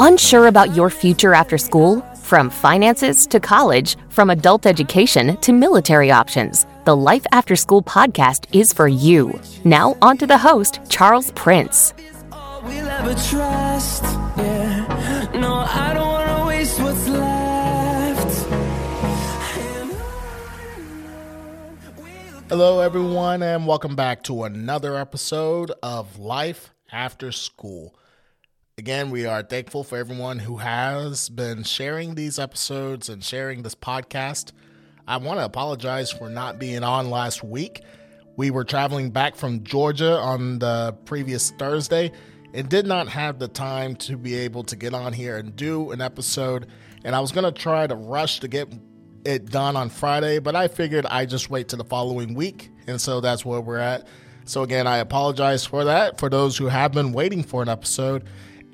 Unsure about your future after school? From finances to college, from adult education to military options, the Life After School podcast is for you. Now, on to the host, Charles Prince. All we'll ever trust. Yeah. No, I don't wanna waste what's left. And Hello, everyone, and welcome back to another episode of Life After School. Again, we are thankful for everyone who has been sharing these episodes and sharing this podcast. I want to apologize for not being on last week. We were traveling back from Georgia on the previous Thursday and did not have the time to be able to get on here and do an episode. And I was going to try to rush to get it done on Friday, but I figured I just wait to the following week. And so that's where we're at. So again, I apologize for that for those who have been waiting for an episode.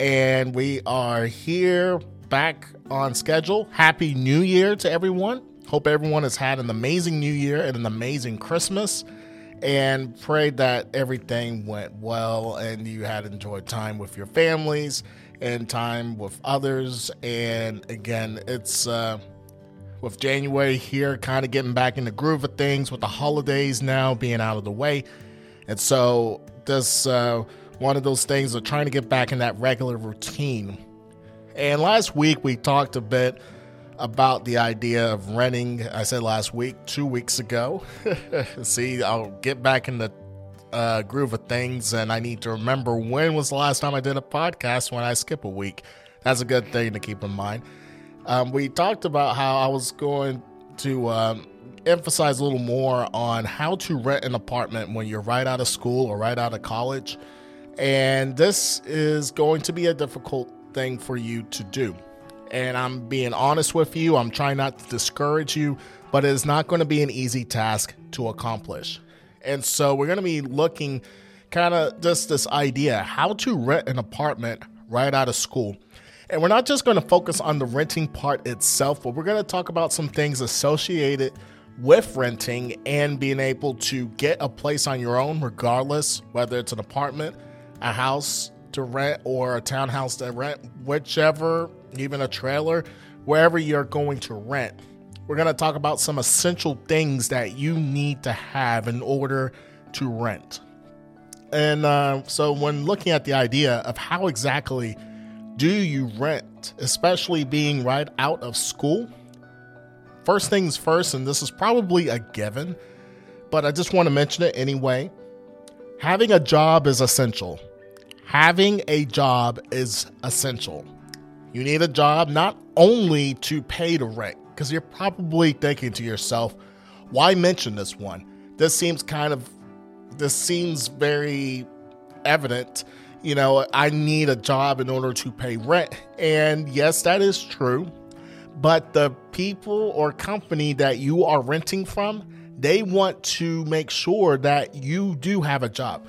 And we are here back on schedule. Happy New Year to everyone. Hope everyone has had an amazing New Year and an amazing Christmas. And pray that everything went well and you had enjoyed time with your families and time with others. And again, it's uh, with January here, kind of getting back in the groove of things with the holidays now being out of the way. And so this uh, one of those things of trying to get back in that regular routine. And last week we talked a bit about the idea of renting. I said last week, two weeks ago. See, I'll get back in the uh, groove of things, and I need to remember when was the last time I did a podcast when I skip a week. That's a good thing to keep in mind. Um, we talked about how I was going to um, emphasize a little more on how to rent an apartment when you're right out of school or right out of college. And this is going to be a difficult thing for you to do. And I'm being honest with you, I'm trying not to discourage you, but it is not going to be an easy task to accomplish. And so we're going to be looking kind of just this idea how to rent an apartment right out of school. And we're not just going to focus on the renting part itself, but we're going to talk about some things associated with renting and being able to get a place on your own, regardless whether it's an apartment, a house to rent, or a townhouse to rent, whichever, even a trailer, wherever you're going to rent. We're going to talk about some essential things that you need to have in order to rent. And uh, so, when looking at the idea of how exactly do you rent, especially being right out of school, first things first, and this is probably a given, but I just want to mention it anyway. Having a job is essential. Having a job is essential. You need a job not only to pay the rent, because you're probably thinking to yourself, why mention this one? This seems kind of, this seems very evident. You know, I need a job in order to pay rent. And yes, that is true. But the people or company that you are renting from, they want to make sure that you do have a job.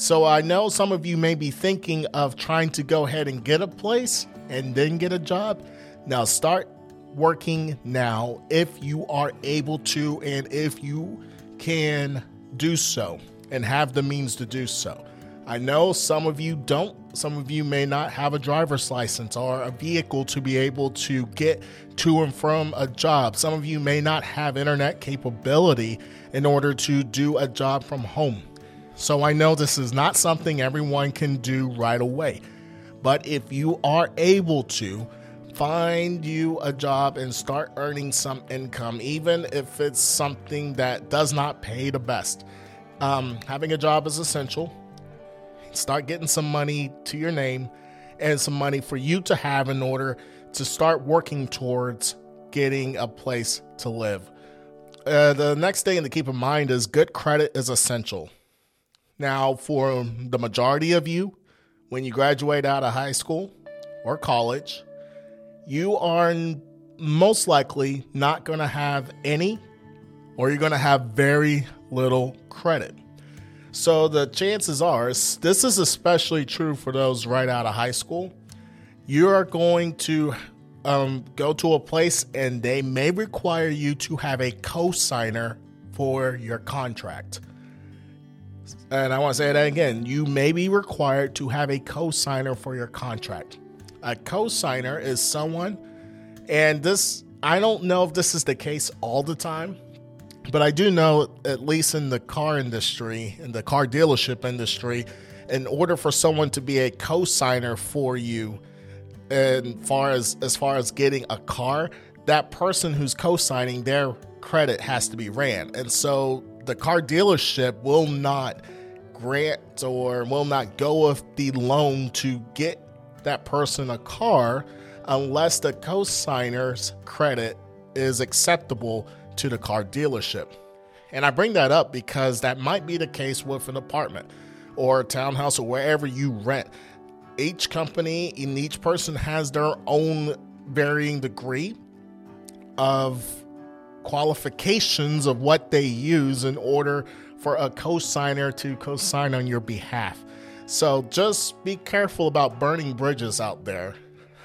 So I know some of you may be thinking of trying to go ahead and get a place and then get a job. Now start working now if you are able to and if you can do so and have the means to do so. I know some of you don't. Some of you may not have a driver's license or a vehicle to be able to get to and from a job. Some of you may not have internet capability in order to do a job from home. So I know this is not something everyone can do right away. But if you are able to, find you a job and start earning some income, even if it's something that does not pay the best. Um, having a job is essential. Start getting some money to your name and some money for you to have in order to start working towards getting a place to live. Uh, the next thing to keep in mind is good credit is essential. Now, for the majority of you, when you graduate out of high school or college, you are most likely not going to have any, or you're going to have very little credit. So the chances are, this is especially true for those right out of high school. You are going to um, go to a place and they may require you to have a co signer for your contract. And I want to say that again you may be required to have a co signer for your contract. A co signer is someone, and this, I don't know if this is the case all the time, but I do know, at least in the car industry, in the car dealership industry, in order for someone to be a co signer for you, and far as as far as getting a car, that person who's co-signing their credit has to be ran. And so the car dealership will not grant or will not go with the loan to get that person a car unless the co-signer's credit is acceptable to the car dealership. And I bring that up because that might be the case with an apartment or a townhouse or wherever you rent. Each company and each person has their own varying degree of qualifications of what they use in order for a co-signer to co-sign on your behalf. So just be careful about burning bridges out there.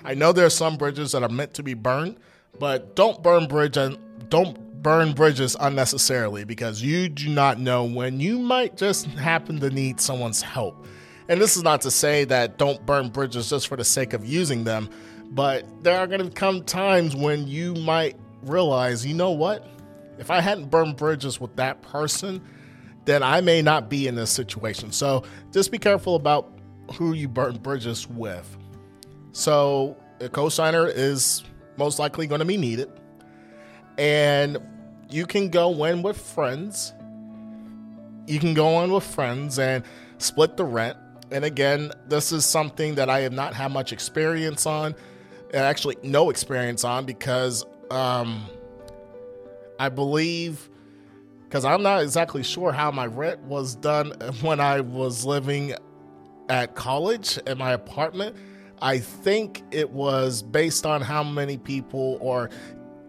I know there are some bridges that are meant to be burned, but don't burn bridge and don't burn bridges unnecessarily because you do not know when you might just happen to need someone's help. And this is not to say that don't burn bridges just for the sake of using them, but there are going to come times when you might realize, you know what? If I hadn't burned bridges with that person, then I may not be in this situation. So just be careful about who you burn bridges with. So a cosigner is most likely going to be needed. And you can go in with friends. You can go in with friends and split the rent. And again, this is something that I have not had much experience on, actually, no experience on, because um, I believe because I'm not exactly sure how my rent was done when I was living at college in my apartment. I think it was based on how many people, or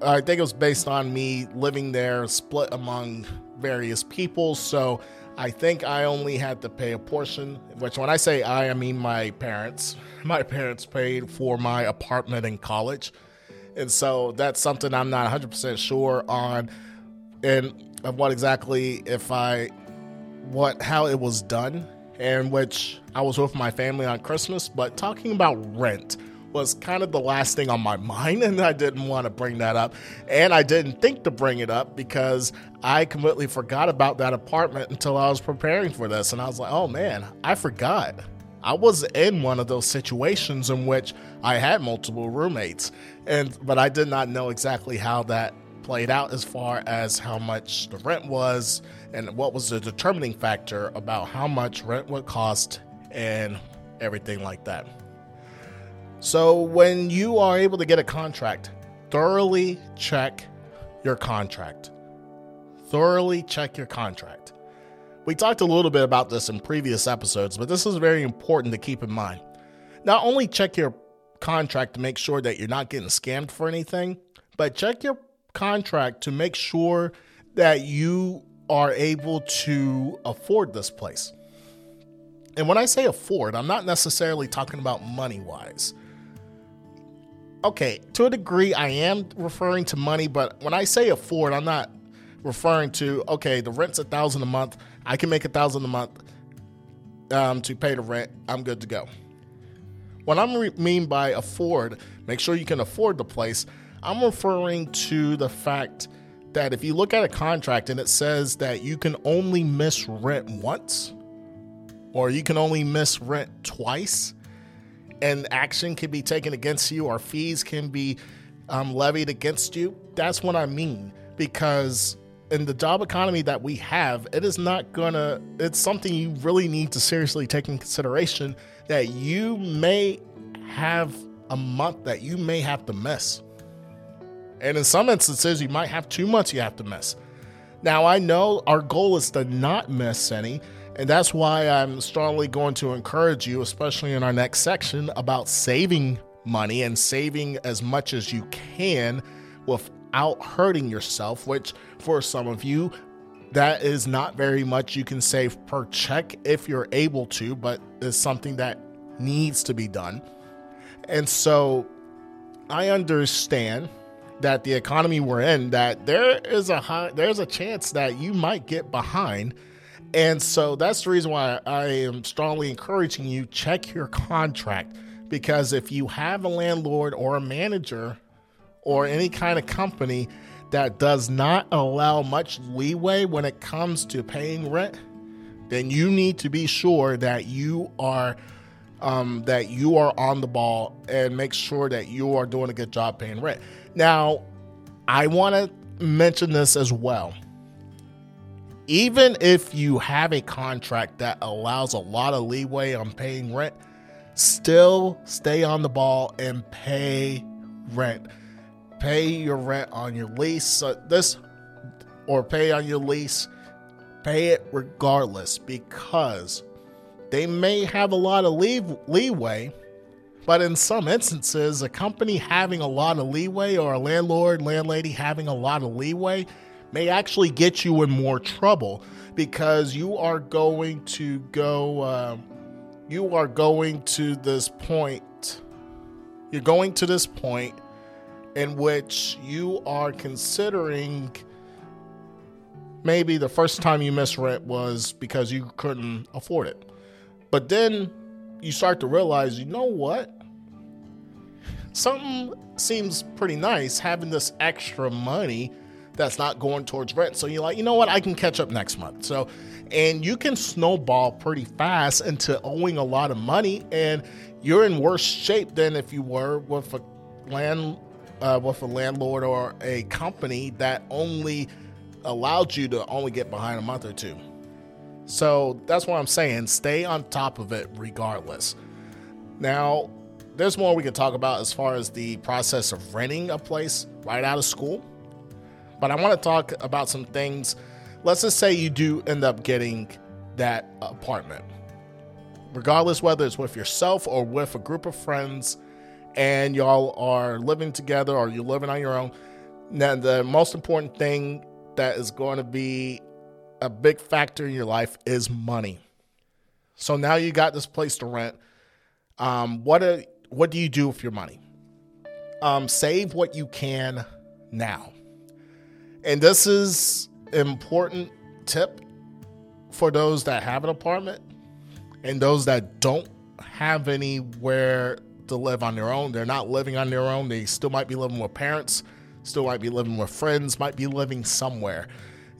I think it was based on me living there split among various people. So I think I only had to pay a portion, which when I say I, I mean my parents. My parents paid for my apartment in college. And so that's something I'm not 100% sure on and of what exactly if I what how it was done and which I was with my family on Christmas, but talking about rent was kind of the last thing on my mind and I didn't want to bring that up. And I didn't think to bring it up because I completely forgot about that apartment until I was preparing for this and I was like, "Oh man, I forgot." I was in one of those situations in which I had multiple roommates, and but I did not know exactly how that played out as far as how much the rent was and what was the determining factor about how much rent would cost and everything like that. So when you are able to get a contract, thoroughly check your contract. Thoroughly check your contract. We talked a little bit about this in previous episodes, but this is very important to keep in mind. Not only check your contract to make sure that you're not getting scammed for anything, but check your contract to make sure that you are able to afford this place. And when I say afford, I'm not necessarily talking about money wise. Okay, to a degree, I am referring to money, but when I say afford, I'm not referring to okay, the rent's a thousand a month. I can make a thousand a month um, to pay the rent. I'm good to go. What I re- mean by afford, make sure you can afford the place. I'm referring to the fact that if you look at a contract and it says that you can only miss rent once, or you can only miss rent twice, and action can be taken against you, or fees can be um, levied against you, that's what I mean. Because in the job economy that we have, it is not gonna, it's something you really need to seriously take in consideration that you may have a month that you may have to miss. And in some instances, you might have two months you have to miss. Now, I know our goal is to not miss any, and that's why I'm strongly going to encourage you, especially in our next section, about saving money and saving as much as you can with without hurting yourself, which for some of you, that is not very much you can save per check if you're able to, but is something that needs to be done. And so I understand that the economy we're in that there is a high there's a chance that you might get behind And so that's the reason why I am strongly encouraging you check your contract because if you have a landlord or a manager or any kind of company that does not allow much leeway when it comes to paying rent, then you need to be sure that you are um, that you are on the ball and make sure that you are doing a good job paying rent. Now, I want to mention this as well. Even if you have a contract that allows a lot of leeway on paying rent, still stay on the ball and pay rent. Pay your rent on your lease. So this or pay on your lease. Pay it regardless because they may have a lot of lee- leeway, but in some instances, a company having a lot of leeway or a landlord, landlady having a lot of leeway may actually get you in more trouble because you are going to go, uh, you are going to this point, you're going to this point in which you are considering maybe the first time you missed rent was because you couldn't afford it. But then you start to realize, you know what? Something seems pretty nice having this extra money that's not going towards rent. So you're like, you know what? I can catch up next month. So, and you can snowball pretty fast into owing a lot of money, and you're in worse shape than if you were with a land, uh, with a landlord or a company that only allowed you to only get behind a month or two. So that's what I'm saying. Stay on top of it regardless. Now, there's more we can talk about as far as the process of renting a place right out of school. But I want to talk about some things. Let's just say you do end up getting that apartment, regardless whether it's with yourself or with a group of friends, and y'all are living together or you're living on your own. Now, the most important thing that is going to be a big factor in your life is money. So now you got this place to rent. Um, what are, what do you do with your money? Um, save what you can now. And this is important tip for those that have an apartment and those that don't have anywhere to live on their own. They're not living on their own. They still might be living with parents, still might be living with friends, might be living somewhere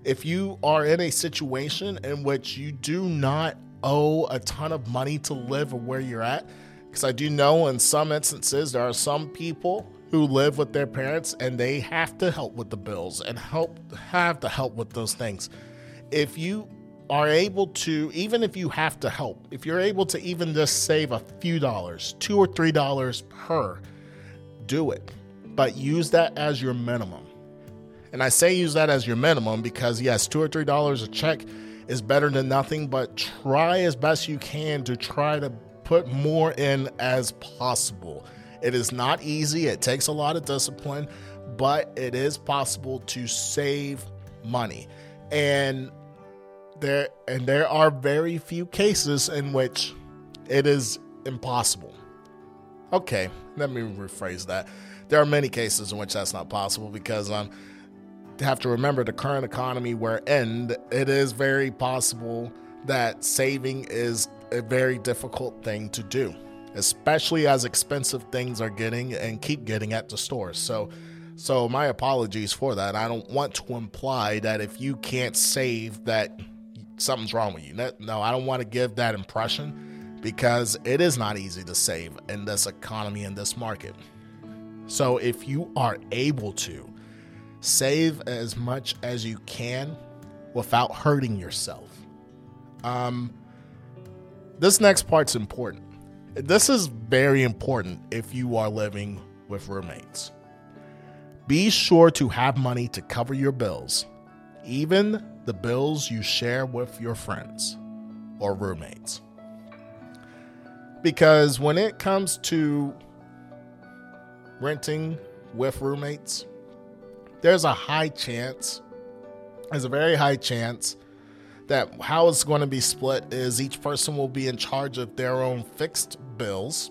if you are in a situation in which you do not owe a ton of money to live where you're at, because I do know in some instances there are some people who live with their parents and they have to help with the bills and help have to help with those things. If you are able to, even if you have to help, if you're able to even just save a few dollars, two or three dollars per, do it. But use that as your minimum. And I say use that as your minimum because, yes, two or three dollars a check is better than nothing, but try as best you can to try to put more in as possible. It is not easy, it takes a lot of discipline, but it is possible to save money. And there and there are very few cases in which it is impossible. Okay, let me rephrase that. There are many cases in which that's not possible because um have to remember the current economy we're in, it is very possible that saving is a very difficult thing to do, especially as expensive things are getting and keep getting at the stores. So, so my apologies for that. I don't want to imply that if you can't save that something's wrong with you. No, I don't want to give that impression because it is not easy to save in this economy in this market. So if you are able to, save as much as you can without hurting yourself. Um, this next part's important. This is very important if you are living with roommates. Be sure to have money to cover your bills, even the bills you share with your friends or roommates. Because when it comes to renting with roommates, there's a high chance, there's a very high chance that how it's going to be split is each person will be in charge of their own fixed bills.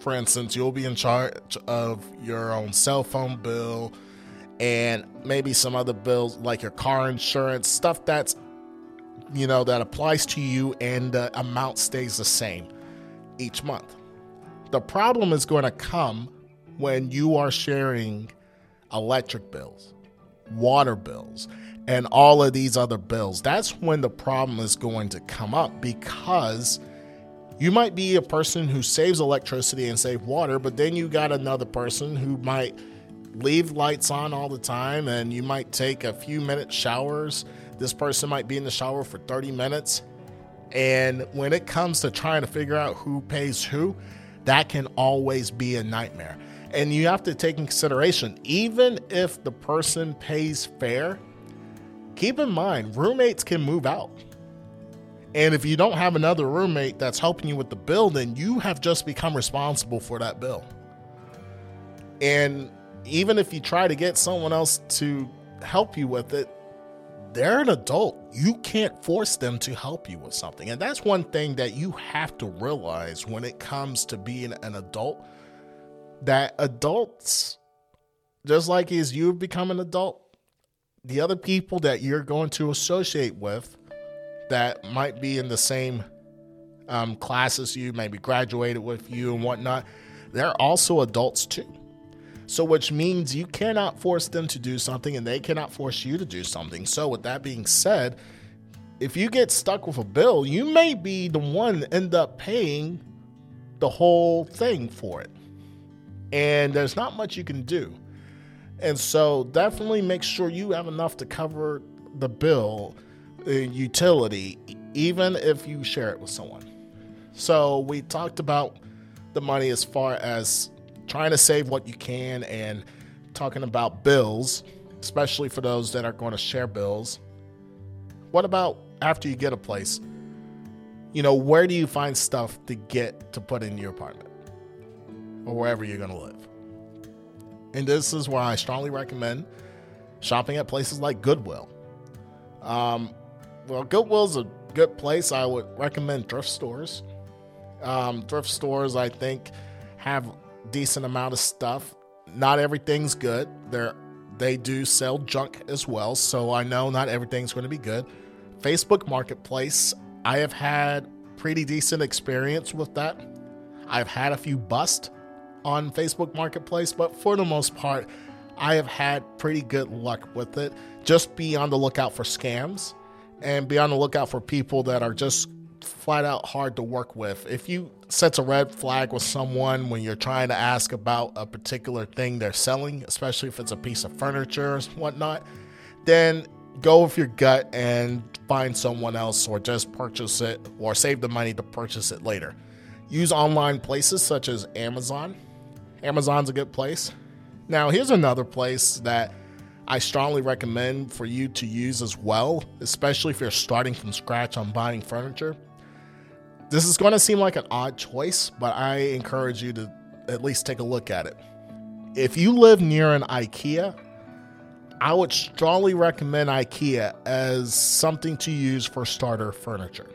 For instance, you'll be in charge of your own cell phone bill and maybe some other bills like your car insurance, stuff that's you know, that applies to you and the amount stays the same each month. The problem is going to come when you are sharing electric bills, water bills, and all of these other bills. That's when the problem is going to come up because you might be a person who saves electricity and save water, but then you got another person who might leave lights on all the time and you might take a few minute showers. This person might be in the shower for 30 minutes. And when it comes to trying to figure out who pays who, that can always be a nightmare. And you have to take in consideration, even if the person pays fair, keep in mind roommates can move out. And if you don't have another roommate that's helping you with the bill, then you have just become responsible for that bill. And even if you try to get someone else to help you with it, they're an adult. You can't force them to help you with something. And that's one thing that you have to realize when it comes to being an adult that adults, just like as you've become an adult, the other people that you're going to associate with that might be in the same um, class as you, maybe graduated with you and whatnot, they're also adults too. So, which means you cannot force them to do something and they cannot force you to do something. So, with that being said, if you get stuck with a bill, you may be the one end up paying the whole thing for it. And there's not much you can do. And so, definitely make sure you have enough to cover the bill, uh, utility, even if you share it with someone. So, we talked about the money as far as trying to save what you can and talking about bills, especially for those that are going to share bills. What about after you get a place? You know, where do you find stuff to get to put in your apartment or wherever you're going to live? And this is where I strongly recommend shopping at places like Goodwill. Um, well, Goodwill's a good place. I would recommend thrift stores. Um, thrift stores, I think, have decent amount of stuff. Not everything's good. They're, they do sell junk as well, so I know not everything's going to be good. Facebook Marketplace, I have had pretty decent experience with that. I've had a few bust on Facebook Marketplace, but for the most part, I have had pretty good luck with it. Just be on the lookout for scams and be on the lookout for people that are just flat out hard to work with. If you sets a red flag with someone when you're trying to ask about a particular thing they're selling, especially if it's a piece of furniture or whatnot, then go with your gut and find someone else or just purchase it or save the money to purchase it later. Use online places such as Amazon. Amazon's a good place. Now, here's another place that I strongly recommend for you to use as well, especially if you're starting from scratch on buying furniture. This is going to seem like an odd choice, but I encourage you to at least take a look at it. If you live near an IKEA, I would strongly recommend IKEA as something to use for starter furniture.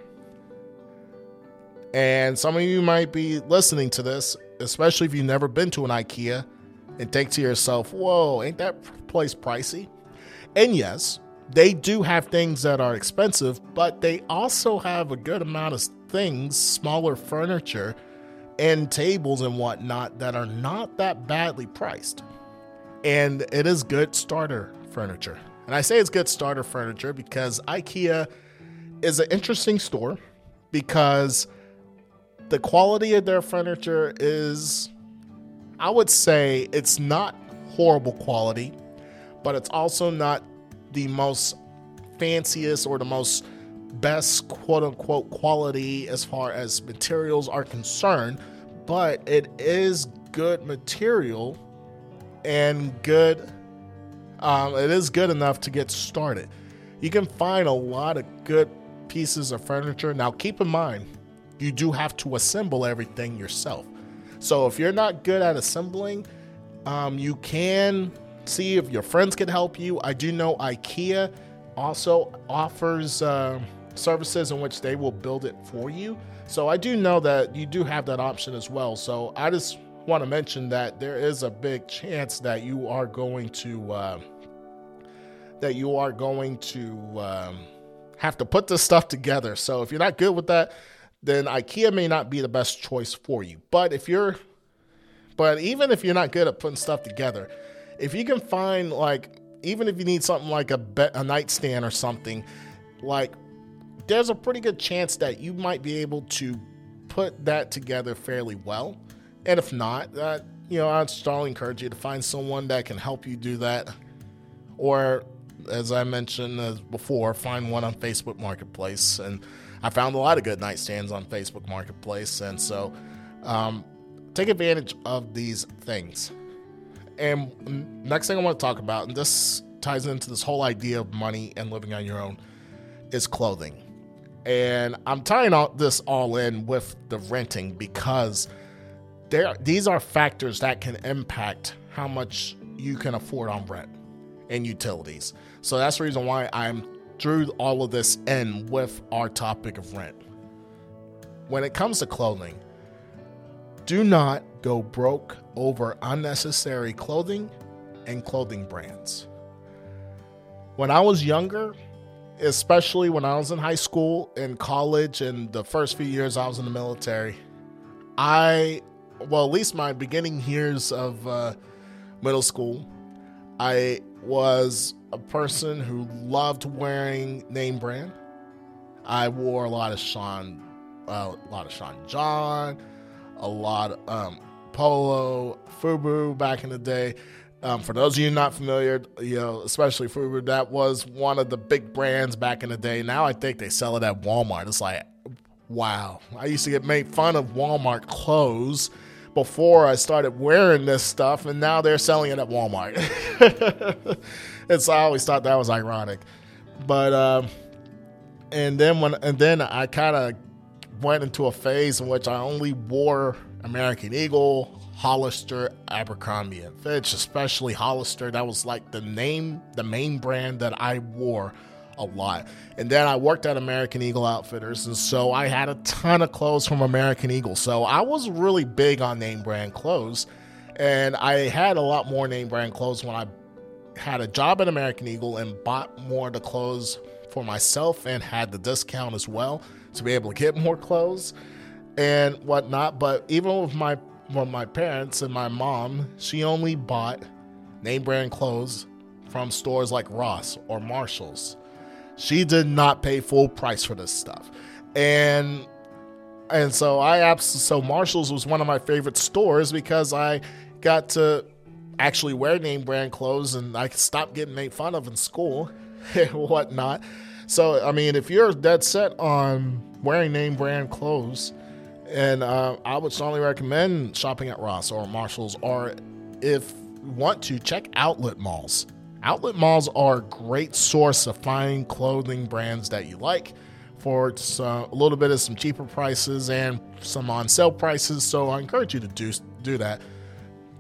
And some of you might be listening to this, especially if you've never been to an IKEA, and think to yourself, whoa, ain't that place pricey? And yes, they do have things that are expensive, but they also have a good amount of things, smaller furniture and tables and whatnot that are not that badly priced. And it is good starter furniture. And I say it's good starter furniture because IKEA is an interesting store because the quality of their furniture is, I would say, it's not horrible quality, but it's also not the most fanciest or the most best quote unquote quality as far as materials are concerned, but it is good material and good. Um, it is good enough to get started. You can find a lot of good pieces of furniture. Now, keep in mind, you do have to assemble everything yourself. So, if you're not good at assembling, um, you can see if your friends can help you. I do know IKEA also offers. Uh, services in which they will build it for you. So I do know that you do have that option as well. So I just want to mention that there is a big chance that you are going to uh, that you are going to um, have to put this stuff together. So if you're not good with that, then IKEA may not be the best choice for you. But if you're but even if you're not good at putting stuff together, if you can find like even if you need something like a be- a nightstand or something, like there's a pretty good chance that you might be able to put that together fairly well. And if not, uh, you know, I'd strongly encourage you to find someone that can help you do that. Or, as I mentioned uh, before, find one on Facebook Marketplace. And I found a lot of good nightstands on Facebook Marketplace. And so, um, take advantage of these things. And next thing I want to talk about, and this ties into this whole idea of money and living on your own, is clothing. And I'm tying all this all in with the renting because there these are factors that can impact how much you can afford on rent and utilities. So that's the reason why I'm drew all of this in with our topic of rent. When it comes to clothing, do not go broke over unnecessary clothing and clothing brands. When I was younger, especially when I was in high school and college and the first few years I was in the military, I, well, at least my beginning years of uh, middle school, I was a person who loved wearing name brand. I wore a lot of Sean, uh, a lot of Sean John, a lot of um, Polo, Fubu back in the day. Um, for those of you not familiar, you know, especially Fubu, that was one of the big brands back in the day. Now I think they sell it at Walmart. It's like, wow. I used to get made fun of Walmart clothes before I started wearing this stuff, and now they're selling it at Walmart. it's I always thought that was ironic, but um, and then when and then I kind of went into a phase in which I only wore American Eagle, Hollister, Abercrombie and Fitch, especially Hollister. That was like the name, the main brand that I wore a lot. And then I worked at American Eagle Outfitters, and so I had a ton of clothes from American Eagle. So I was really big on name brand clothes, and I had a lot more name brand clothes when I had a job at American Eagle and bought more of the clothes for myself and had the discount as well to be able to get more clothes and whatnot. But even with my well, my parents and my mom, she only bought name brand clothes from stores like Ross or Marshalls. She did not pay full price for this stuff. And and so I absolutely so Marshalls was one of my favorite stores because I got to actually wear name brand clothes and I stopped getting made fun of in school and whatnot. So I mean, if you're dead set on wearing name brand clothes, and uh, I would strongly recommend shopping at Ross or Marshalls, or if you want to, check outlet malls. Outlet malls are a great source of finding clothing brands that you like for some, a little bit of some cheaper prices and some on sale prices. So I encourage you to do do that.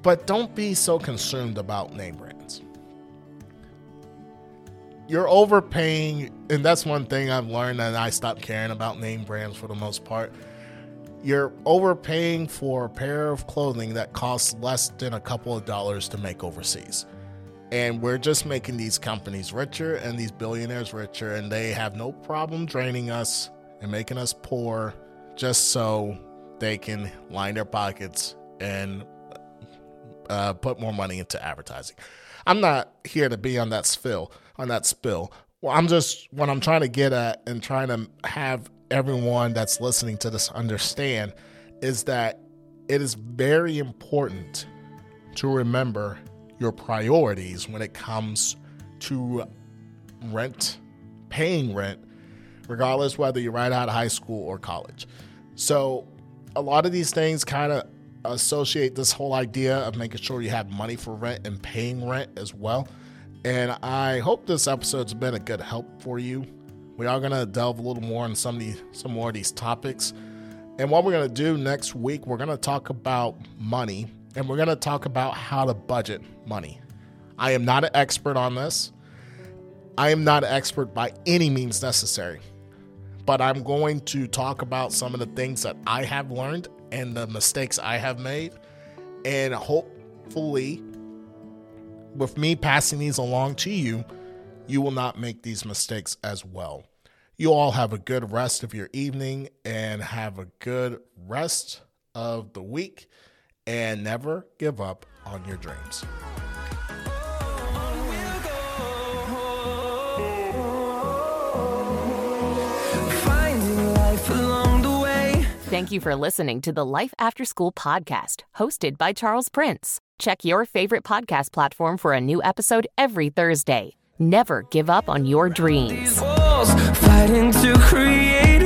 But don't be so consumed about name brands. You're overpaying, and that's one thing I've learned, and I stopped caring about name brands for the most part you're overpaying for a pair of clothing that costs less than a couple of dollars to make overseas. And we're just making these companies richer and these billionaires richer, and they have no problem draining us and making us poor just so they can line their pockets and uh, put more money into advertising. I'm not here to be on that spill, on that spill. Well, I'm just what I'm trying to get at and trying to have everyone that's listening to this understand is that it is very important to remember your priorities when it comes to rent, paying rent, regardless whether you're right out of high school or college. So, a lot of these things kind of associate this whole idea of making sure you have money for rent and paying rent as well. And I hope this episode's been a good help for you we are going to delve a little more in some of these, some more of these topics. And what we're going to do next week, we're going to talk about money and we're going to talk about how to budget money. I am not an expert on this. I am not an expert by any means necessary. But I'm going to talk about some of the things that I have learned and the mistakes I have made. And hopefully, with me passing these along to you, you will not make these mistakes as well. You all have a good rest of your evening and have a good rest of the week and never give up on your dreams. Finding life along the way. Thank you for listening to the Life After School podcast, hosted by Charles Prince. Check your favorite podcast platform for a new episode every Thursday. Never give up on your dreams. Fighting to create